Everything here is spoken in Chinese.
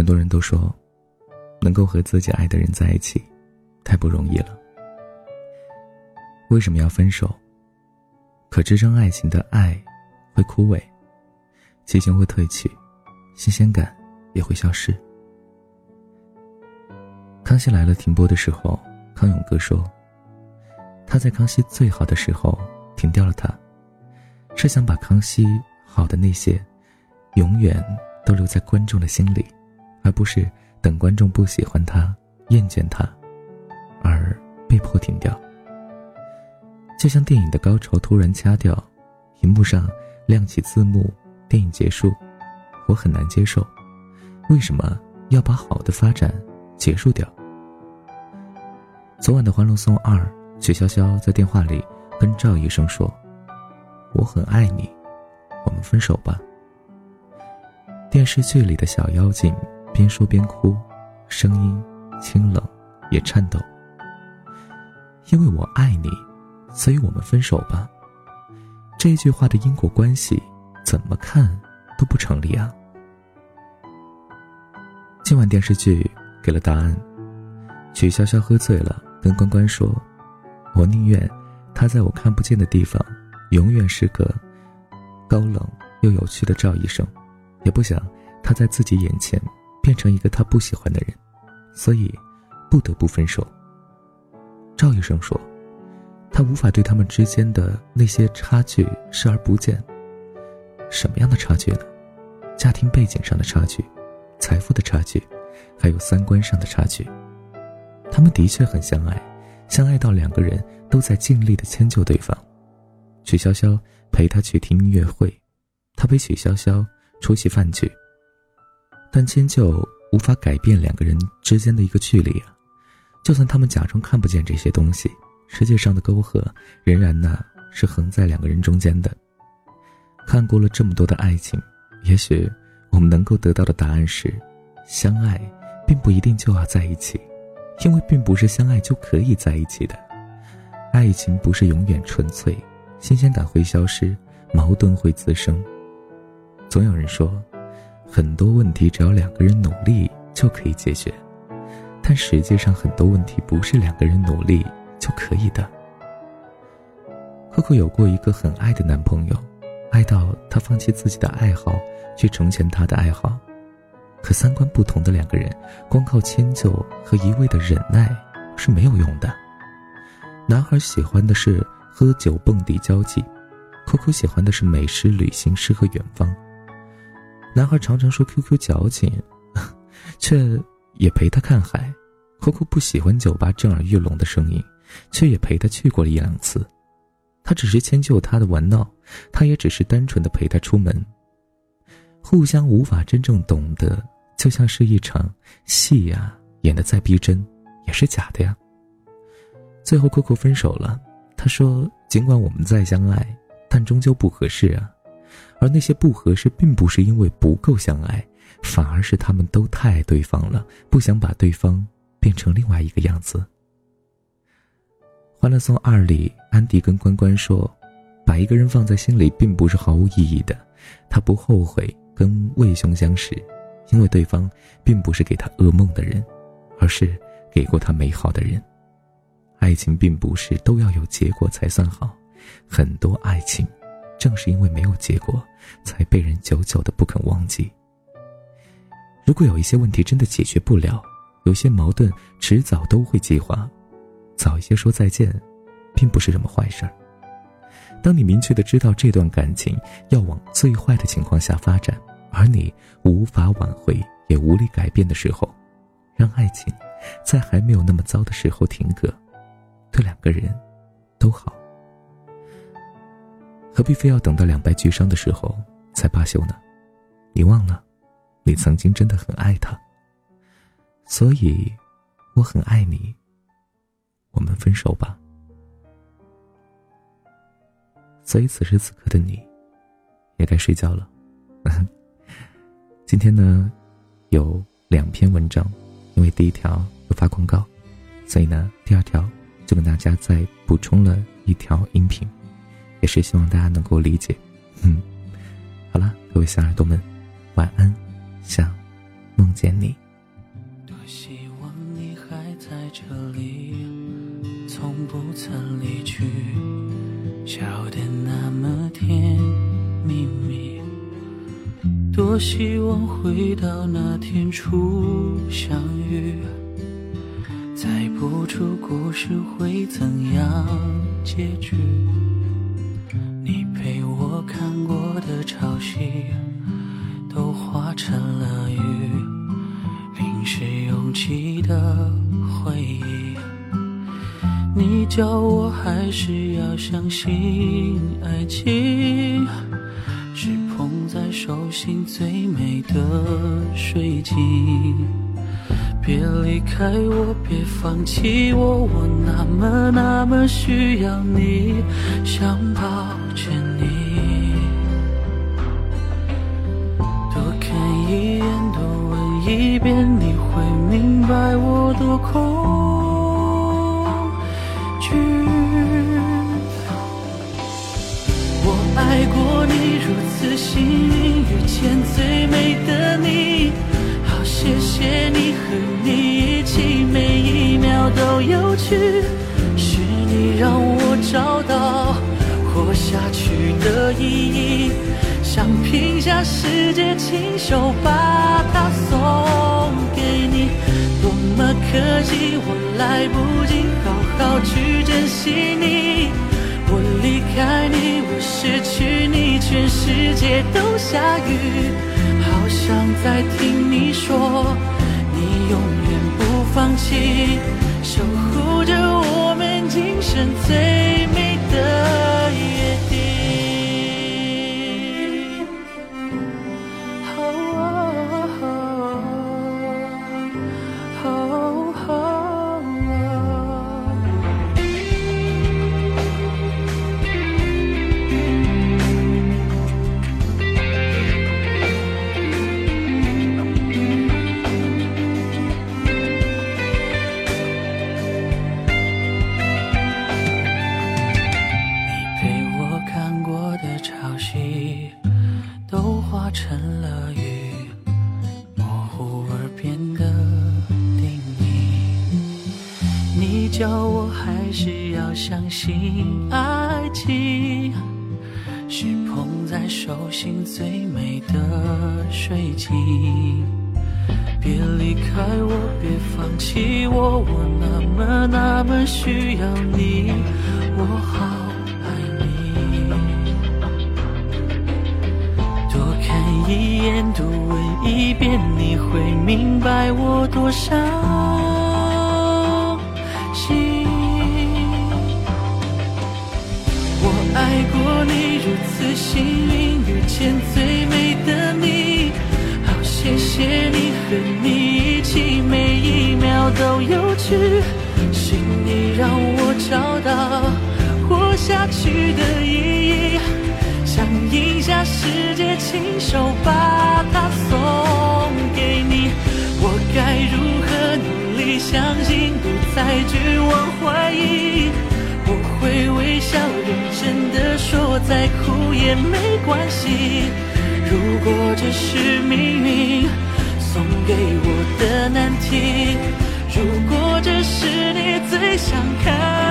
很多人都说，能够和自己爱的人在一起，太不容易了。为什么要分手？可支撑爱情的爱，会枯萎，激情会褪去，新鲜感也会消失。康熙来了停播的时候，康永哥说，他在康熙最好的时候停掉了他，是想把康熙好的那些，永远都留在观众的心里，而不是等观众不喜欢他、厌倦他，而被迫停掉。就像电影的高潮突然掐掉，荧幕上亮起字幕，电影结束，我很难接受。为什么要把好的发展结束掉？昨晚的《欢乐颂二》，曲筱绡在电话里跟赵医生说：“我很爱你，我们分手吧。”电视剧里的小妖精边说边哭，声音清冷也颤抖。因为我爱你。所以我们分手吧。这句话的因果关系，怎么看都不成立啊！今晚电视剧给了答案。曲筱绡喝醉了，跟关关说：“我宁愿他在我看不见的地方，永远是个高冷又有趣的赵医生，也不想他在自己眼前变成一个他不喜欢的人，所以不得不分手。”赵医生说。他无法对他们之间的那些差距视而不见。什么样的差距呢？家庭背景上的差距，财富的差距，还有三观上的差距。他们的确很相爱，相爱到两个人都在尽力的迁就对方。曲筱绡陪他去听音乐会，他陪曲筱绡出席饭局。但迁就无法改变两个人之间的一个距离啊！就算他们假装看不见这些东西。世界上的沟壑仍然呢是横在两个人中间的。看过了这么多的爱情，也许我们能够得到的答案是：相爱并不一定就要在一起，因为并不是相爱就可以在一起的。爱情不是永远纯粹，新鲜感会消失，矛盾会滋生。总有人说，很多问题只要两个人努力就可以解决，但实际上很多问题不是两个人努力。就可以的。Coco 有过一个很爱的男朋友，爱到他放弃自己的爱好去成全他的爱好。可三观不同的两个人，光靠迁就和一味的忍耐是没有用的。男孩喜欢的是喝酒蹦迪交际，Coco 喜欢的是美食旅行诗和远方。男孩常常说 QQ 矫情，却也陪他看海。；Q Q 不喜欢酒吧震耳欲聋的声音。却也陪他去过了一两次，他只是迁就他的玩闹，他也只是单纯的陪他出门。互相无法真正懂得，就像是一场戏呀，演的再逼真，也是假的呀。最后，Coco 分手了。他说：“尽管我们再相爱，但终究不合适啊。而那些不合适，并不是因为不够相爱，反而是他们都太爱对方了，不想把对方变成另外一个样子。”《欢乐颂二》里，安迪跟关关说：“把一个人放在心里，并不是毫无意义的。他不后悔跟魏兄相识，因为对方并不是给他噩梦的人，而是给过他美好的人。爱情并不是都要有结果才算好，很多爱情，正是因为没有结果，才被人久久的不肯忘记。如果有一些问题真的解决不了，有些矛盾迟早都会激化。”早一些说再见，并不是什么坏事儿。当你明确的知道这段感情要往最坏的情况下发展，而你无法挽回也无力改变的时候，让爱情在还没有那么糟的时候停格，对两个人都好。何必非要等到两败俱伤的时候才罢休呢？你忘了，你曾经真的很爱他，所以我很爱你。我们分手吧。所以此时此刻的你，也该睡觉了。今天呢，有两篇文章，因为第一条有发广告，所以呢，第二条就跟大家再补充了一条音频，也是希望大家能够理解。嗯，好了，各位小耳朵们，晚安，想。梦见你。多希望你还在这里，从不曾离去，笑得那么甜蜜蜜。多希望回到那天初相遇，猜不出故事会怎样结局。你陪我看过的潮汐，都化成了雨，淋湿拥挤的回忆。你叫我还是要相信爱情，是捧在手心最美的水晶。别离开我，别放弃我，我那么那么需要你，想抱着你。多看一眼，多问一遍，你会明白我多恐惧。我爱过你，如此幸运谢你和你一起，每一秒都有趣。是你让我找到活下去的意义，想拼下世界，亲手把它送给你。多么可惜，我来不及好好去珍惜你。我离开你，我失去你，全世界都下雨。想再听你说，你永远不放弃，守护着我们今生最叫我还是要相信爱情，是捧在手心最美的水晶。别离开我，别放弃我，我那么那么需要你，我好爱你。多看一眼，多问一遍，你会明白我多伤爱过你，如此幸运遇见最美的你。好，谢谢你和你一起，每一秒都有趣。是你让我找到活下去的意义，想赢下世界，亲手把它送给你。我该如何努力相信，不再绝望怀疑？的说，再苦也没关系。如果这是命运送给我的难题，如果这是你最想看